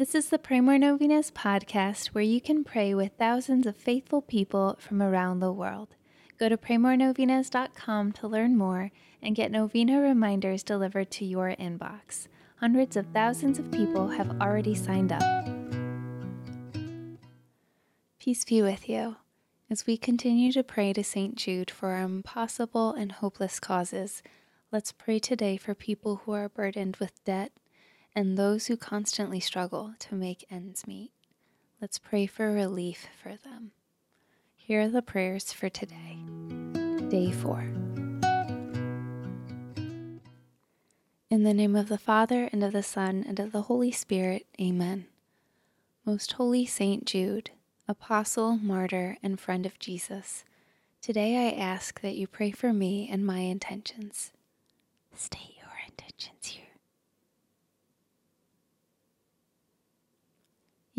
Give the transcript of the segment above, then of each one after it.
This is the Pray More Novenas podcast where you can pray with thousands of faithful people from around the world. Go to praymorenovenas.com to learn more and get novena reminders delivered to your inbox. Hundreds of thousands of people have already signed up. Peace be with you. As we continue to pray to St. Jude for our impossible and hopeless causes, let's pray today for people who are burdened with debt and those who constantly struggle to make ends meet. Let's pray for relief for them. Here are the prayers for today, day four. In the name of the Father, and of the Son, and of the Holy Spirit, amen. Most Holy Saint Jude, Apostle, Martyr, and friend of Jesus, today I ask that you pray for me and my intentions. State your intentions here.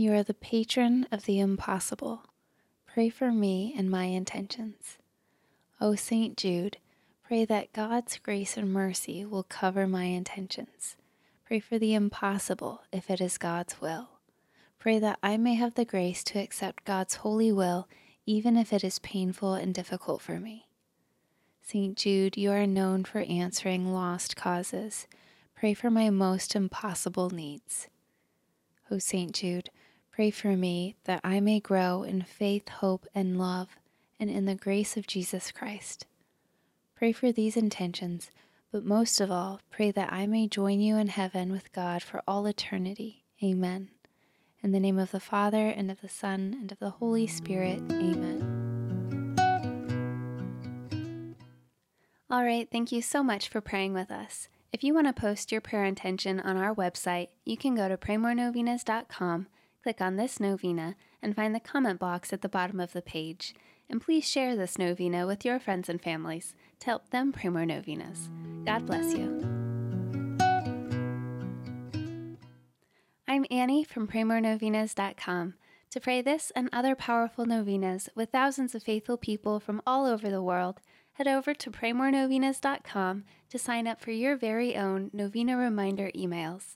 You are the patron of the impossible. Pray for me and my intentions. O Saint Jude, pray that God's grace and mercy will cover my intentions. Pray for the impossible if it is God's will. Pray that I may have the grace to accept God's holy will even if it is painful and difficult for me. St. Jude, you are known for answering lost causes. Pray for my most impossible needs. O St. Jude, Pray for me that I may grow in faith, hope, and love, and in the grace of Jesus Christ. Pray for these intentions, but most of all, pray that I may join you in heaven with God for all eternity. Amen. In the name of the Father, and of the Son, and of the Holy Spirit. Amen. All right, thank you so much for praying with us. If you want to post your prayer intention on our website, you can go to praymorenovenas.com Click on this novena and find the comment box at the bottom of the page. And please share this novena with your friends and families to help them pray more novenas. God bless you. I'm Annie from praymorenovenas.com. To pray this and other powerful novenas with thousands of faithful people from all over the world, head over to praymorenovenas.com to sign up for your very own novena reminder emails.